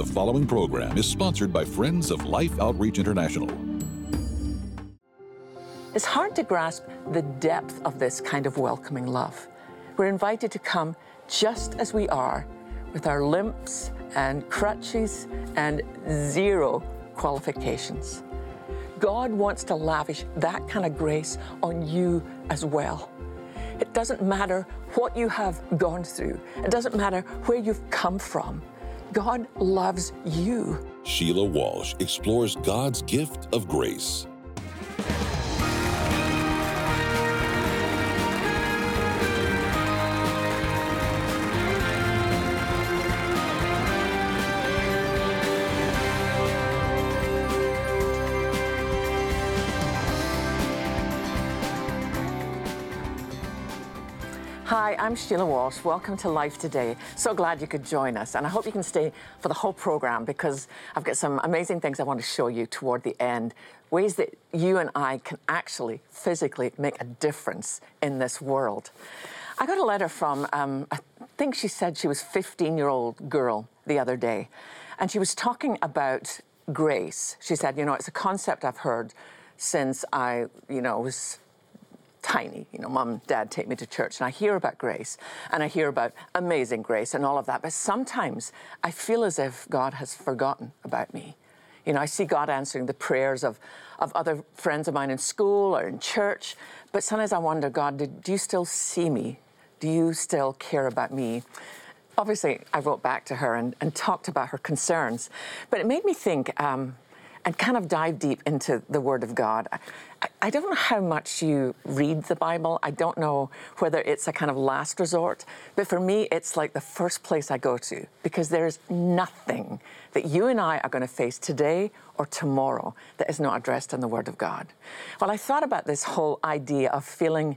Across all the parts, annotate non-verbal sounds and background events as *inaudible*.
The following program is sponsored by Friends of Life Outreach International. It's hard to grasp the depth of this kind of welcoming love. We're invited to come just as we are, with our limps and crutches and zero qualifications. God wants to lavish that kind of grace on you as well. It doesn't matter what you have gone through, it doesn't matter where you've come from. God loves you. Sheila Walsh explores God's gift of grace. Hi, I'm Sheila Walsh. Welcome to Life Today. So glad you could join us, and I hope you can stay for the whole program because I've got some amazing things I want to show you toward the end. Ways that you and I can actually physically make a difference in this world. I got a letter from, um, I think she said she was 15 year old girl the other day, and she was talking about grace. She said, you know, it's a concept I've heard since I, you know, was tiny. You know, mom, dad take me to church, and I hear about grace, and I hear about amazing grace and all of that. But sometimes I feel as if God has forgotten about me. You know, I see God answering the prayers of, of other friends of mine in school or in church, but sometimes I wonder, God, do, do you still see me? Do you still care about me? Obviously, I wrote back to her and, and talked about her concerns, but it made me think um, and kind of dive deep into the Word of God. I, I, don't know how much you read the Bible. I don't know whether it's a kind of last resort, but for me, it's like the first place I go to because there's nothing that you and I are going to face today or tomorrow that is not addressed in the Word of God. Well, I thought about this whole idea of feeling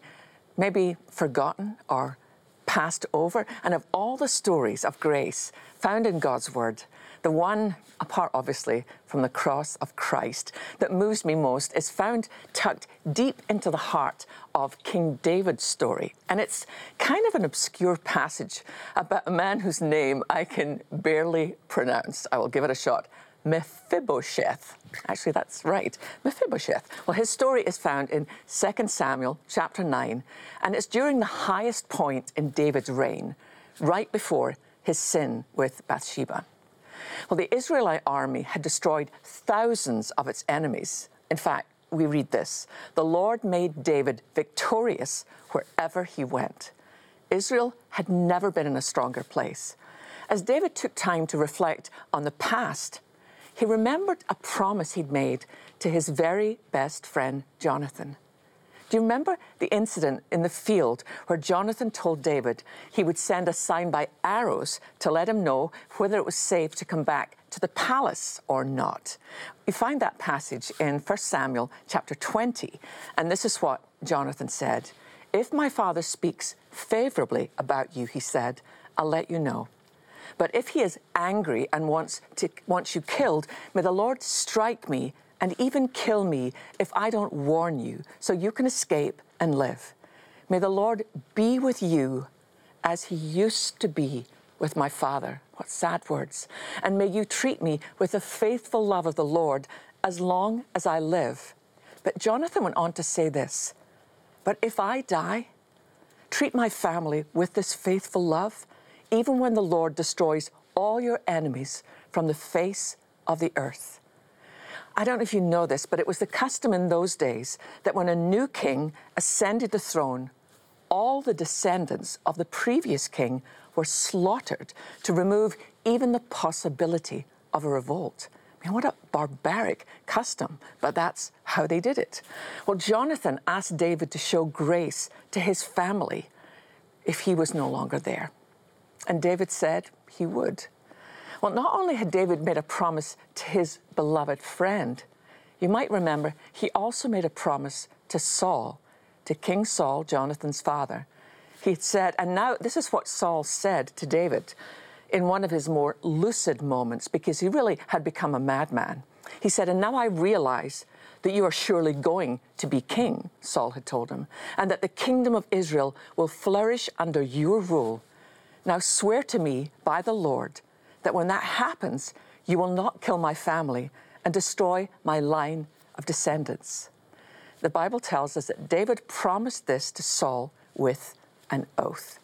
maybe forgotten or passed over, and of all the stories of grace found in God's Word, the one, apart obviously from the cross of Christ, that moves me most is found tucked deep into the heart of King David's story. And it's kind of an obscure passage about a man whose name I can barely pronounce. I will give it a shot. Mephibosheth. Actually, that's right, Mephibosheth. Well, his story is found in 2 Samuel chapter 9, and it's during the highest point in David's reign, right before his sin with Bathsheba. Well, the Israelite army had destroyed thousands of its enemies. In fact, we read this The Lord made David victorious wherever he went. Israel had never been in a stronger place. As David took time to reflect on the past, he remembered a promise he'd made to his very best friend, Jonathan. Do you remember the incident in the field where Jonathan told David he would send a sign by arrows to let him know whether it was safe to come back to the palace or not? You find that passage in 1 Samuel chapter 20, and this is what Jonathan said If my father speaks favorably about you, he said, I'll let you know. But if he is angry and wants, to, wants you killed, may the Lord strike me and even kill me if I don't warn you, so you can escape and live. May the Lord be with you as he used to be with my father. What sad words. And may you treat me with the faithful love of the Lord as long as I live. But Jonathan went on to say this But if I die, treat my family with this faithful love, even when the Lord destroys all your enemies from the face of the earth. I don't know if you know this, but it was the custom in those days that when a new king ascended the throne, all the descendants of the previous king were slaughtered to remove even the possibility of a revolt. I mean, what a barbaric custom, but that's how they did it. Well, Jonathan asked David to show grace to his family if he was no longer there. And David said he would. Well, not only had David made a promise to his beloved friend, you might remember he also made a promise to Saul, to King Saul, Jonathan's father. He said, and now this is what Saul said to David in one of his more lucid moments, because he really had become a madman. He said, And now I realize that you are surely going to be king, Saul had told him, and that the kingdom of Israel will flourish under your rule. Now swear to me by the Lord that when that happens, You will not kill my family and destroy my line of descendants. The Bible tells us that David promised this to Saul with an oath.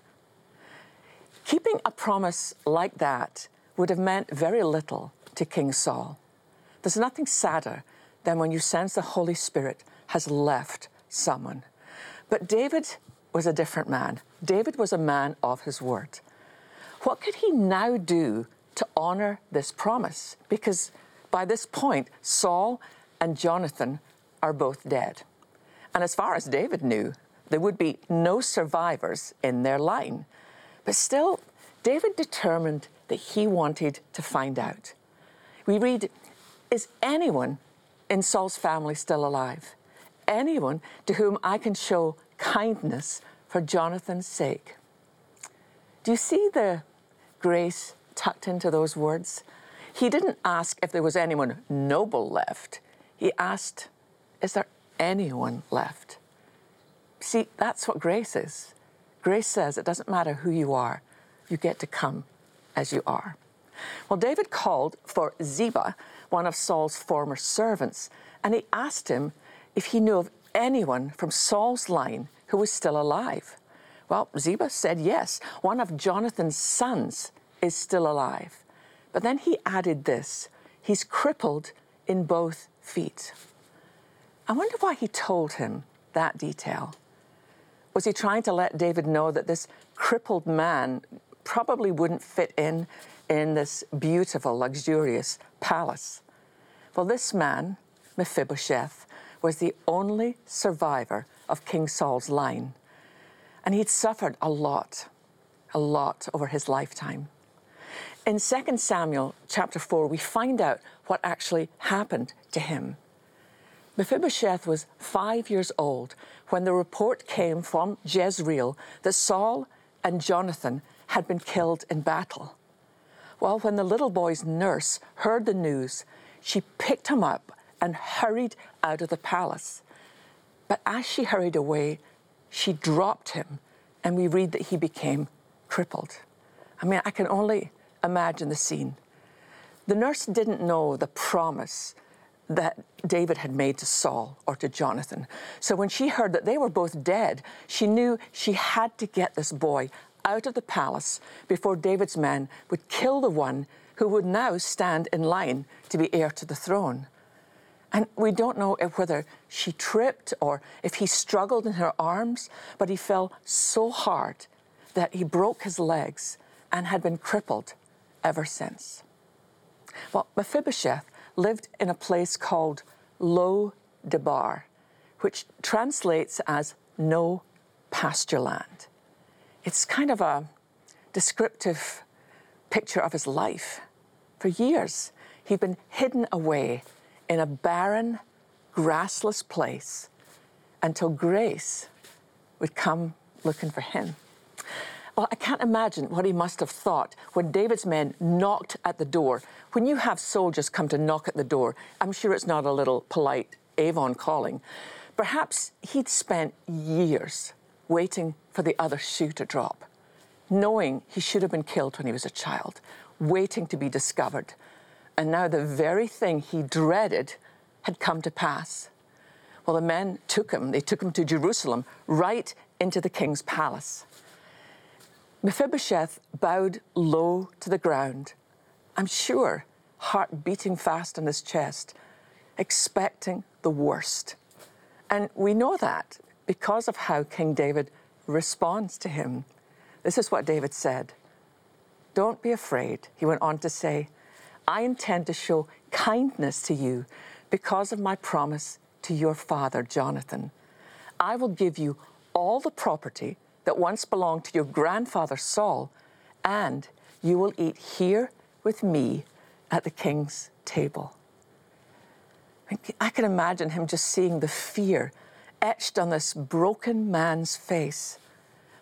Keeping a promise like that would have meant very little to King Saul. There's nothing sadder than when you sense the Holy Spirit has left someone. But David was a different man. David was a man of his word. What could he now do to honor this promise? Because by this point, Saul and Jonathan are both dead. And as far as David knew, there would be no survivors in their line. But still, David determined that he wanted to find out. We read, Is anyone in Saul's family still alive? Anyone to whom I can show kindness for Jonathan's sake? Do you see the grace tucked into those words? He didn't ask if there was anyone noble left. He asked, Is there anyone left? See, that's what grace is. Grace says it doesn't matter who you are, you get to come as you are. Well, David called for Ziba, one of Saul's former servants, and he asked him if he knew of anyone from Saul's line who was still alive. Well, Ziba said yes. One of Jonathan's sons is still alive. But then he added this he's crippled in both feet. I wonder why he told him that detail. Was he trying to let David know that this crippled man probably wouldn't fit in in this beautiful, luxurious palace? Well, this man, Mephibosheth, was the only survivor of King Saul's line. And he'd suffered a lot, a lot over his lifetime. In 2 Samuel chapter 4, we find out what actually happened to him. Mephibosheth was five years old when the report came from Jezreel that Saul and Jonathan had been killed in battle. Well, when the little boy's nurse heard the news, she picked him up and hurried out of the palace. But as she hurried away, she dropped him, and we read that he became crippled. I mean, I can only imagine the scene. The nurse didn't know the promise that David had made to Saul or to Jonathan. So when she heard that they were both dead, she knew she had to get this boy out of the palace before David's men would kill the one who would now stand in line to be heir to the throne. And we don't know if whether she tripped or if he struggled in her arms, but he fell so hard that he broke his legs and had been crippled ever since. Well, Mephibosheth lived in a place called Lo Debar, which translates as no pasture land. It's kind of a descriptive picture of his life. For years, he'd been hidden away in a barren, grassless place until grace would come looking for him. Well, I can't imagine what he must have thought when David's men knocked at the door. When you have soldiers come to knock at the door, I'm sure it's not a little polite Avon calling. Perhaps he'd spent years waiting for the other shoe to drop, knowing he should have been killed when he was a child, waiting to be discovered. And now the very thing he dreaded had come to pass. Well, the men took him, they took him to Jerusalem, right into the king's palace. Mephibosheth bowed low to the ground, I'm sure, heart beating fast in his chest, expecting the worst. And we know that because of how King David responds to him. This is what David said Don't be afraid, he went on to say. I intend to show kindness to you because of my promise to your father, Jonathan. I will give you all the property that once belonged to your grandfather Saul, and you will eat here with me at the king's table. I can imagine him just seeing the fear etched on this broken man's face.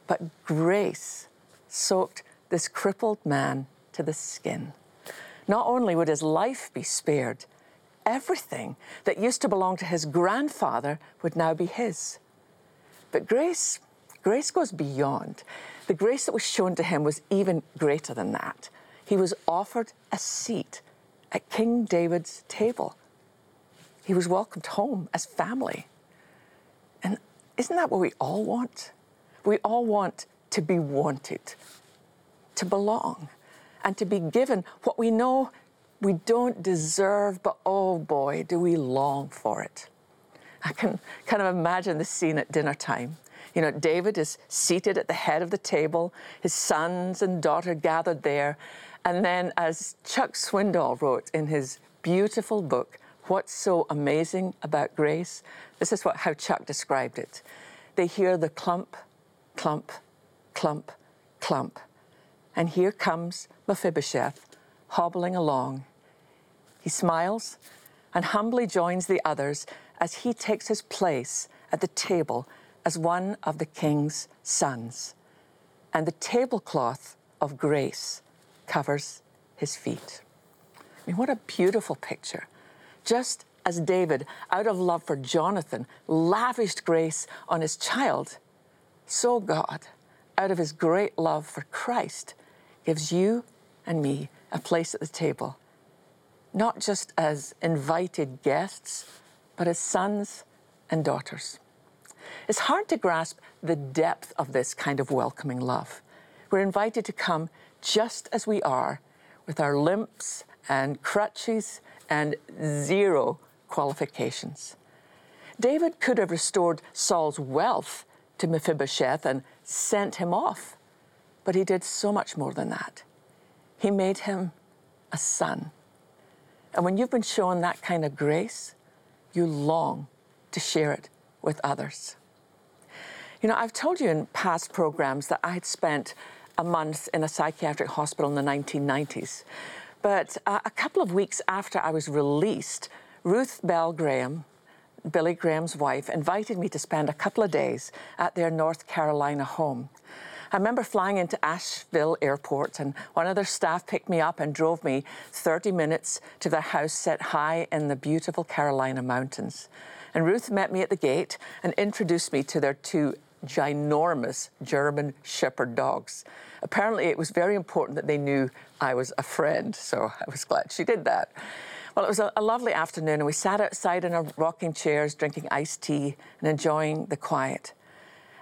But grace soaked this crippled man to the skin. Not only would his life be spared, everything that used to belong to his grandfather would now be his. But grace Grace goes beyond. The grace that was shown to him was even greater than that. He was offered a seat at King David's table. He was welcomed home as family. And isn't that what we all want? We all want to be wanted, to belong, and to be given what we know we don't deserve, but oh boy, do we long for it. I can kind of imagine the scene at dinner time. You know, David is seated at the head of the table, his sons and daughter gathered there. And then, as Chuck Swindoll wrote in his beautiful book, What's So Amazing About Grace? This is what, how Chuck described it. They hear the clump, clump, clump, clump. And here comes Mephibosheth hobbling along. He smiles and humbly joins the others as he takes his place at the table as one of the king's sons. And the tablecloth of grace covers his feet. I mean, what a beautiful picture. Just as David, out of love for Jonathan, lavished grace on his child, so God, out of his great love for Christ, gives you and me a place at the table, not just as invited guests, but as sons and daughters. It's hard to grasp the depth of this kind of welcoming love. We're invited to come just as we are, with our limps and crutches and zero qualifications. David could have restored Saul's wealth to Mephibosheth and sent him off, but he did so much more than that. He made him a son. And when you've been shown that kind of grace, you long to share it with others. You know, I've told you in past programs that I had spent a month in a psychiatric hospital in the 1990s. But uh, a couple of weeks after I was released, Ruth Bell Graham, Billy Graham's wife, invited me to spend a couple of days at their North Carolina home. I remember flying into Asheville Airport, and one of their staff picked me up and drove me 30 minutes to their house set high in the beautiful Carolina mountains. And Ruth met me at the gate and introduced me to their two ginormous German Shepherd dogs. Apparently, it was very important that they knew I was a friend, so *laughs* I was glad she did that. Well, it was a, lovely afternoon, and we sat outside in our rocking chairs drinking iced tea and enjoying the quiet.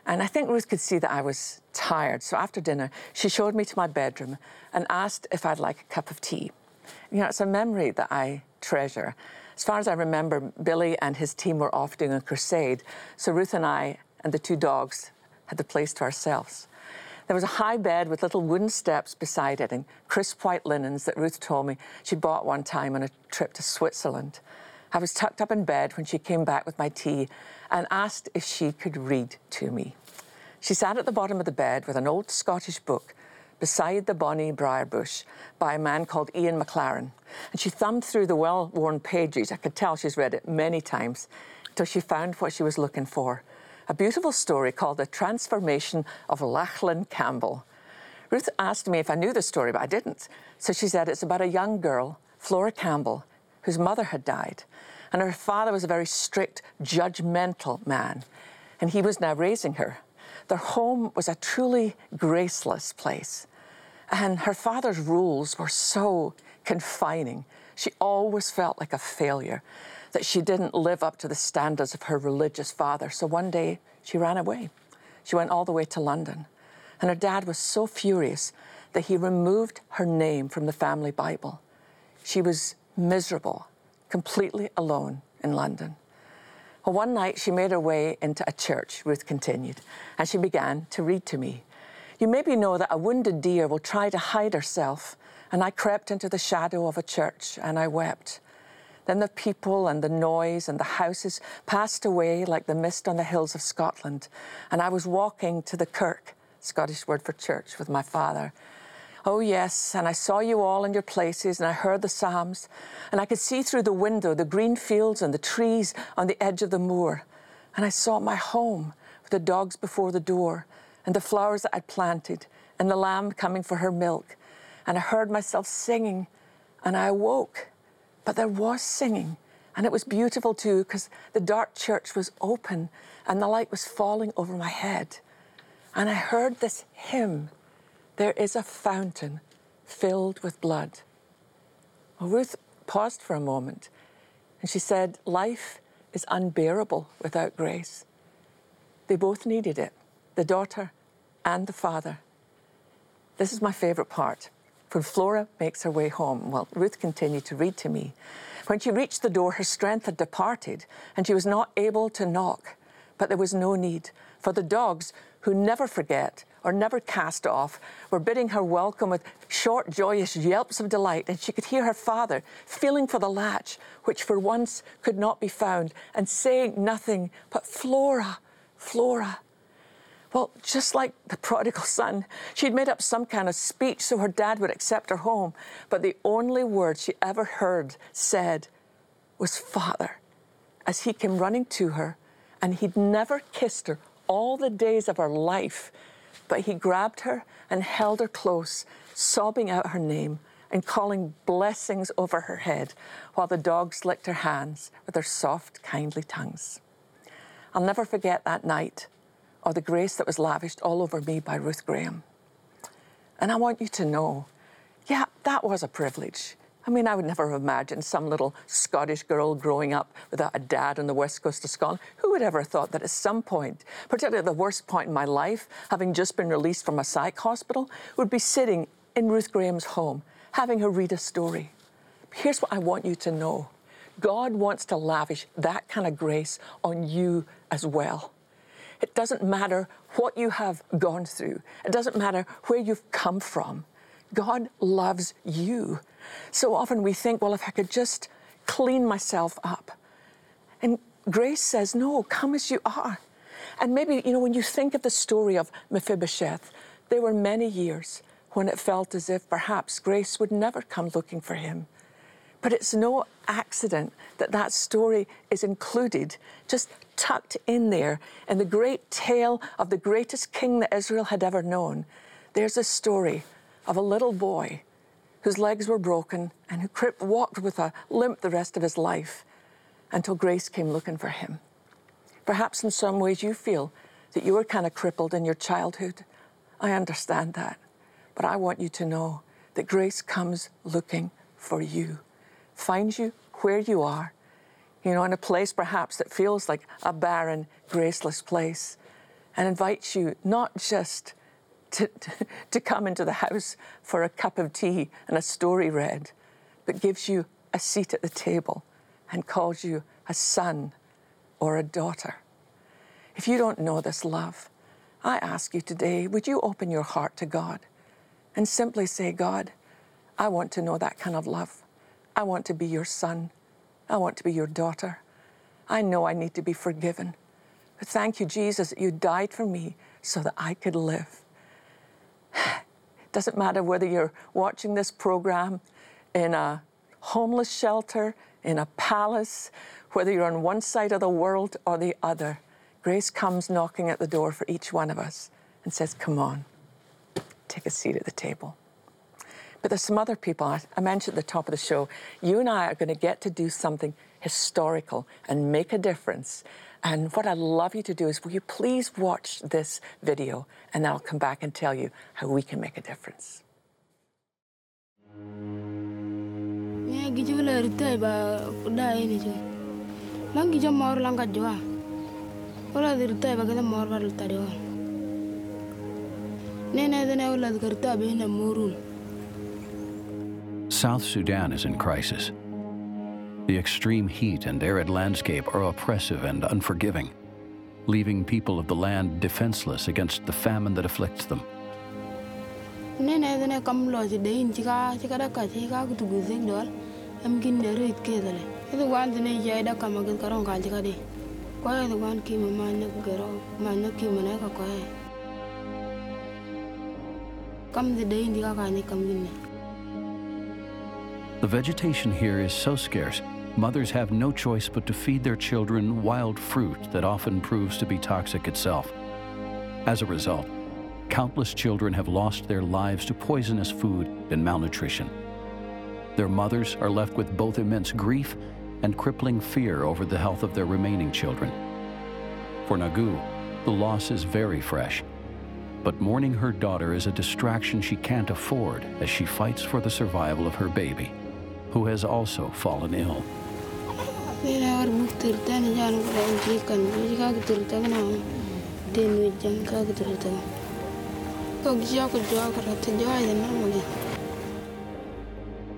And I think Ruth could see that I was tired. So after dinner, she showed me to my bedroom and asked if I'd like a cup of tea. You know, it's a memory that I treasure. As far as I remember, Billy and his team were off doing a crusade. So Ruth and I and the two dogs had the place to ourselves. There was a high bed with little wooden steps beside it and crisp white linens that Ruth told me she bought one time on a trip to Switzerland. I was tucked up in bed when she came back with my tea and asked if she could read to me. She sat at the bottom of the bed with an old Scottish book beside the bonny briar bush by a man called Ian Maclaren. And she thumbed through the well worn pages. I could tell she's read it many times till she found what she was looking for a beautiful story called The Transformation of Lachlan Campbell. Ruth asked me if I knew the story, but I didn't. So she said it's about a young girl, Flora Campbell, whose mother had died. And her father was a very strict, judgmental man. And he was now raising her. Their home was a truly graceless place. And her father's rules were so confining. She always felt like a failure, that she didn't live up to the standards of her religious father. So one day she ran away. She went all the way to London. And her dad was so furious that he removed her name from the family Bible. She was miserable, completely alone in London. Well, one night she made her way into a church, Ruth continued, and she began to read to me. You maybe know that a wounded deer will try to hide herself, and I crept into the shadow of a church and I wept. Then the people and the noise and the houses passed away like the mist on the hills of Scotland, and I was walking to the kirk, Scottish word for church, with my father. Oh, yes, and I saw you all in your places, and I heard the psalms, and I could see through the window the green fields and the trees on the edge of the moor. And I saw my home with the dogs before the door, and the flowers that I'd planted, and the lamb coming for her milk. And I heard myself singing, and I awoke. But there was singing, and it was beautiful too, because the dark church was open, and the light was falling over my head. And I heard this hymn there is a fountain filled with blood. Well, Ruth paused for a moment and she said, Life is unbearable without grace. They both needed it, the daughter and the father. This is my favourite part. When Flora makes her way home, well, Ruth continued to read to me. When she reached the door, her strength had departed, and she was not able to knock. But there was no need, for the dogs, who never forget or never cast off, were bidding her welcome with short, joyous yelps of delight, and she could hear her father feeling for the latch, which for once could not be found, and saying nothing but, Flora, Flora. Well, just like the prodigal son, she'd made up some kind of speech so her dad would accept her home. But the only word she ever heard said was Father, as he came running to her, and he'd never kissed her all the days of her life. But he grabbed her and held her close, sobbing out her name and calling blessings over her head while the dogs licked her hands with their soft, kindly tongues. I'll never forget that night or the grace that was lavished all over me by Ruth Graham. And I want you to know, yeah, that was a privilege. I mean, I would never have imagined some little Scottish girl growing up without a dad on the west coast of Scotland. Who would ever have thought that at some point, particularly at the worst point in my life, having just been released from a psych hospital, would be sitting in Ruth Graham's home, having her read a story? Here's what I want you to know God wants to lavish that kind of grace on you as well. It doesn't matter what you have gone through, it doesn't matter where you've come from. God loves you. So often we think, well, if I could just clean myself up. And grace says, no, come as you are. And maybe, you know, when you think of the story of Mephibosheth, there were many years when it felt as if perhaps grace would never come looking for him. But it's no accident that that story is included, just tucked in there in the great tale of the greatest king that Israel had ever known. There's a story of a little boy whose legs were broken and who walked with a limp the rest of his life until grace came looking for him. Perhaps in some ways you feel that you were kind of crippled in your childhood. I understand that. But I want you to know that grace comes looking for you, finds you where you are, you know, in a place perhaps that feels like a barren, graceless place, and invites you not just to, to, come into the house for a cup of tea and a story read, but gives you a seat at the table and calls you a son or a daughter. If you don't know this love, I ask you today, would you open your heart to God and simply say, God, I want to know that kind of love. I want to be your son. I want to be your daughter. I know I need to be forgiven. But thank you, Jesus, that you died for me so that I could live. *sighs* Doesn't matter whether you're watching this program in a homeless shelter, in a palace, whether you're on one side of the world or the other. Grace comes knocking at the door for each one of us and says, Come on, take a seat at the table. But there's some other people, I mentioned at the top of the show, you and I are going to get to do something historical and make a difference. And what I'd love you to do is, will you please watch this video and then I'll come back and tell you how we can make a difference. South Sudan is in crisis. The extreme heat and arid landscape are oppressive and unforgiving, leaving people of the land defenseless against the famine that afflicts them. Come the day in the the vegetation here is so scarce, mothers have no choice but to feed their children wild fruit that often proves to be toxic itself. As a result, countless children have lost their lives to poisonous food and malnutrition. Their mothers are left with both immense grief and crippling fear over the health of their remaining children. For Nagu, the loss is very fresh, but mourning her daughter is a distraction she can't afford as she fights for the survival of her baby who has also fallen ill.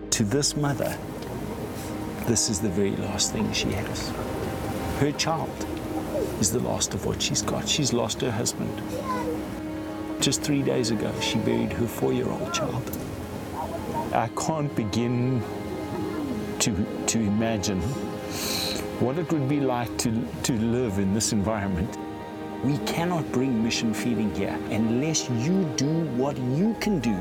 To this mother, this is the very last thing she has. Her child is the last of what she's got. She's lost her husband. Just three days ago, she buried her four year old child. I can't begin to, to imagine what it would be like to, to live in this environment. We cannot bring mission feeding here unless you do what you can do.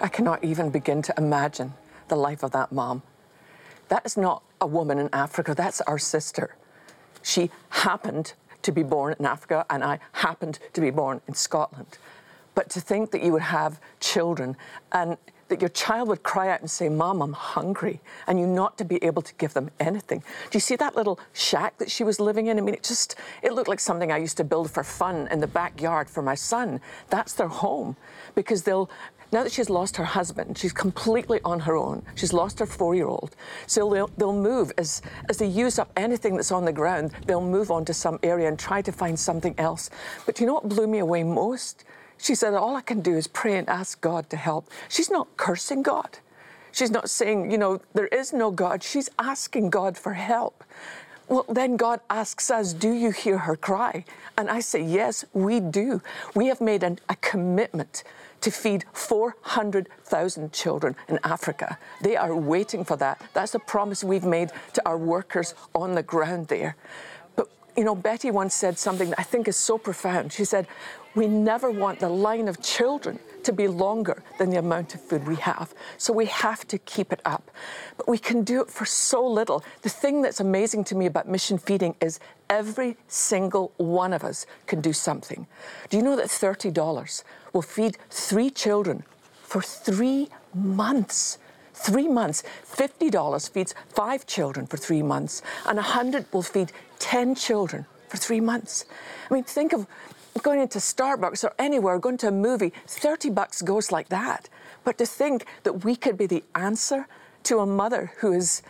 I cannot even begin to imagine the life of that mom. That is not a woman in Africa, that's our sister. She happened to be born in Africa, and I happened to be born in Scotland. But to think that you would have children and that your child would cry out and say, Mom, I'm hungry, and you not to be able to give them anything. Do you see that little shack that she was living in? I mean, it just, it looked like something I used to build for fun in the backyard for my son. That's their home because they'll, now that she's lost her husband, she's completely on her own. She's lost her four-year-old. So they'll, they'll move as, as they use up anything that's on the ground, they'll move on to some area and try to find something else. But you know what blew me away most? She said, All I can do is pray and ask God to help. She's not cursing God. She's not saying, you know, there is no God. She's asking God for help. Well, then God asks us, Do you hear her cry? And I say, Yes, we do. We have made an, a commitment to feed 400,000 children in Africa. They are waiting for that. That's a promise we've made to our workers on the ground there. But, you know, Betty once said something that I think is so profound. She said, we never want the line of children to be longer than the amount of food we have. So we have to keep it up. But we can do it for so little. The thing that's amazing to me about mission feeding is every single one of us can do something. Do you know that $30 will feed three children for three months? Three months. $50 feeds five children for three months, and 100 will feed 10 children for three months. I mean, think of going into Starbucks or anywhere, going to a movie, 30 bucks goes like that. But to think that we could be the answer to a mother who is,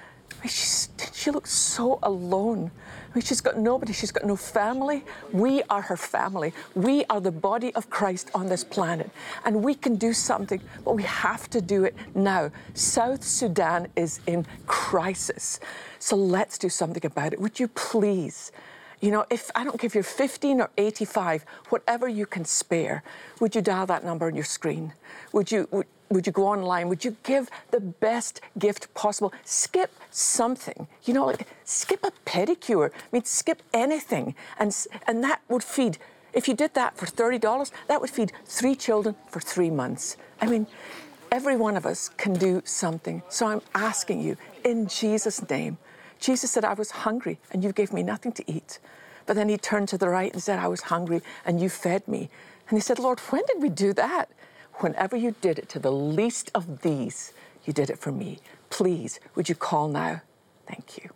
mean, she looks so alone. I mean, she's got nobody, she's got no family. We are her family. We are the body of Christ on this planet. And we can do something, but we have to do it now. South Sudan is in crisis. So let's do something about it. Would you please? You know, if I don't give you're 15 or 85, whatever you can spare, would you dial that number on your screen? Would you would, would you go online? Would you give the best gift possible? Skip something. You know, like skip a pedicure. I mean, skip anything, and and that would feed. If you did that for thirty dollars, that would feed three children for three months. I mean, every one of us can do something. So I'm asking you, in Jesus' name Jesus said, I was hungry and you gave me nothing to eat. But then he turned to the right and said, I was hungry and you fed me. And he said, Lord, when did we do that? Whenever you did it to the least of these, you did it for me. Please, would you call now? Thank you.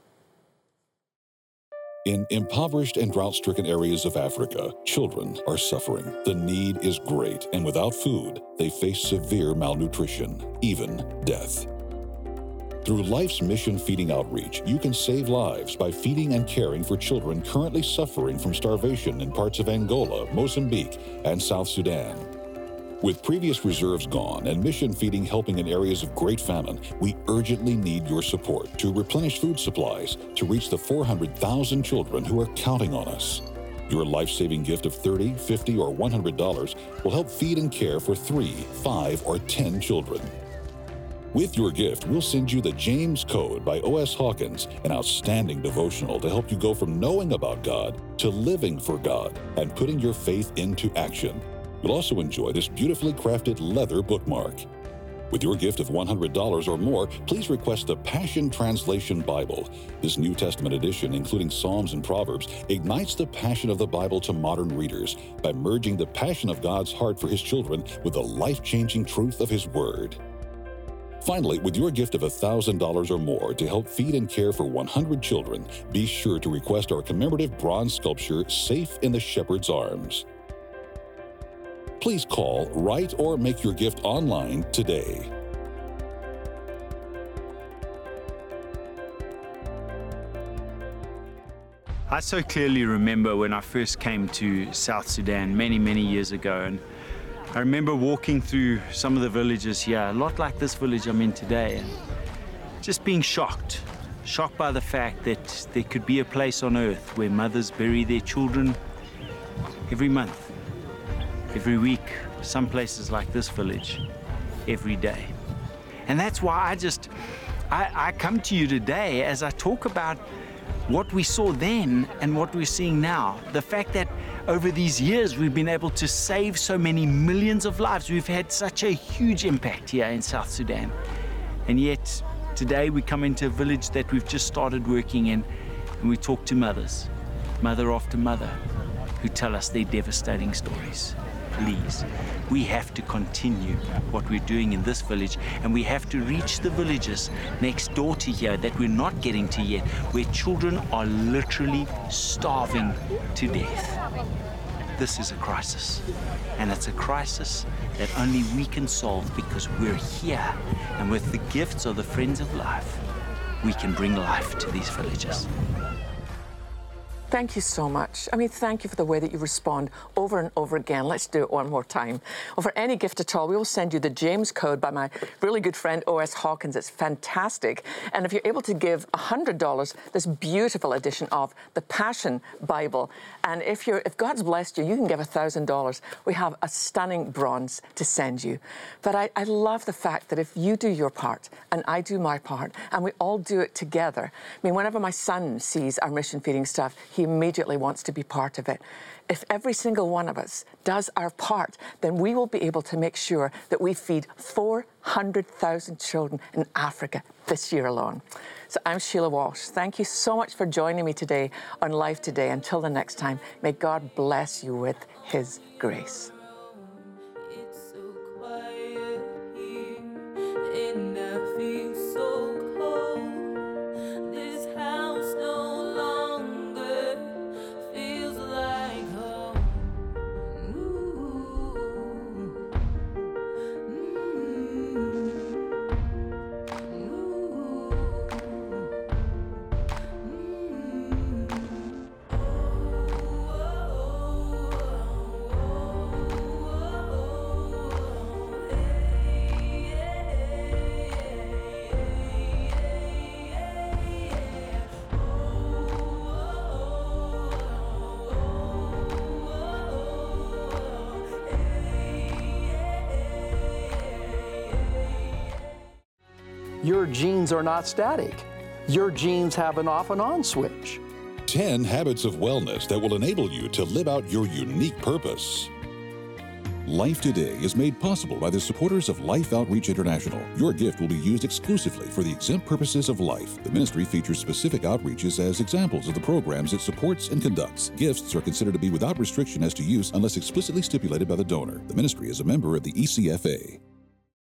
In impoverished and drought stricken areas of Africa, children are suffering. The need is great, and without food, they face severe malnutrition, even death. Through Life's Mission Feeding Outreach, you can save lives by feeding and caring for children currently suffering from starvation in parts of Angola, Mozambique, and South Sudan. With previous reserves gone and mission feeding helping in areas of great famine, we urgently need your support to replenish food supplies to reach the 400,000 children who are counting on us. Your life saving gift of $30, $50, or $100 will help feed and care for three, five, or 10 children. With your gift, we'll send you the James Code by O.S. Hawkins, an outstanding devotional to help you go from knowing about God to living for God and putting your faith into action. You'll also enjoy this beautifully crafted leather bookmark. With your gift of $100 or more, please request the Passion Translation Bible. This New Testament edition, including Psalms and Proverbs, ignites the passion of the Bible to modern readers by merging the passion of God's heart for His children with the life changing truth of His Word. Finally, with your gift of $1,000 or more to help feed and care for 100 children, be sure to request our commemorative bronze sculpture, Safe in the Shepherd's Arms. Please call, write, or make your gift online today. I so clearly remember when I first came to South Sudan many, many years ago. And I remember walking through some of the villages here, a lot like this village I'm in today, and just being shocked. Shocked by the fact that there could be a place on earth where mothers bury their children every month, every week, some places like this village, every day. And that's why I just, I, I come to you today as I talk about what we saw then and what we're seeing now. The fact that over these years we've been able to save so many millions of lives. We've had such a huge impact here in South Sudan. And yet today we come into a village that we've just started working in and we talk to mothers, mother after mother, who tell us their devastating stories please. We have to continue what we're doing in this village and we have to reach the villages next door to here that we're not getting to yet, where children are literally starving to death. This is a crisis. And it's a crisis that only we can solve because we're here. And with the gifts of the Friends of Life, we can bring life to these villages. Thank you so much. I mean, thank you for the way that you respond over and over again. Let's do it one more time. Well, for any gift at all, we will send you the James Code by my really good friend O.S. Hawkins. It's fantastic. And if you're able to give $100, this beautiful edition of the Passion Bible. And if you're if God's blessed you, you can give $1,000. We have a stunning bronze to send you. But I, I love the fact that if you do your part and I do my part and we all do it together. I mean, whenever my son sees our mission feeding stuff, he immediately wants to be part of it. If every single one of us does our part, then we will be able to make sure that we feed 400,000 children in Africa this year alone. So I'm Sheila Walsh. Thank you so much for joining me today on Life Today. Until the next time, may God bless you with His grace. Your genes are not static. Your genes have an off and on switch. 10 habits of wellness that will enable you to live out your unique purpose. Life Today is made possible by the supporters of Life Outreach International. Your gift will be used exclusively for the exempt purposes of life. The ministry features specific outreaches as examples of the programs it supports and conducts. Gifts are considered to be without restriction as to use unless explicitly stipulated by the donor. The ministry is a member of the ECFA.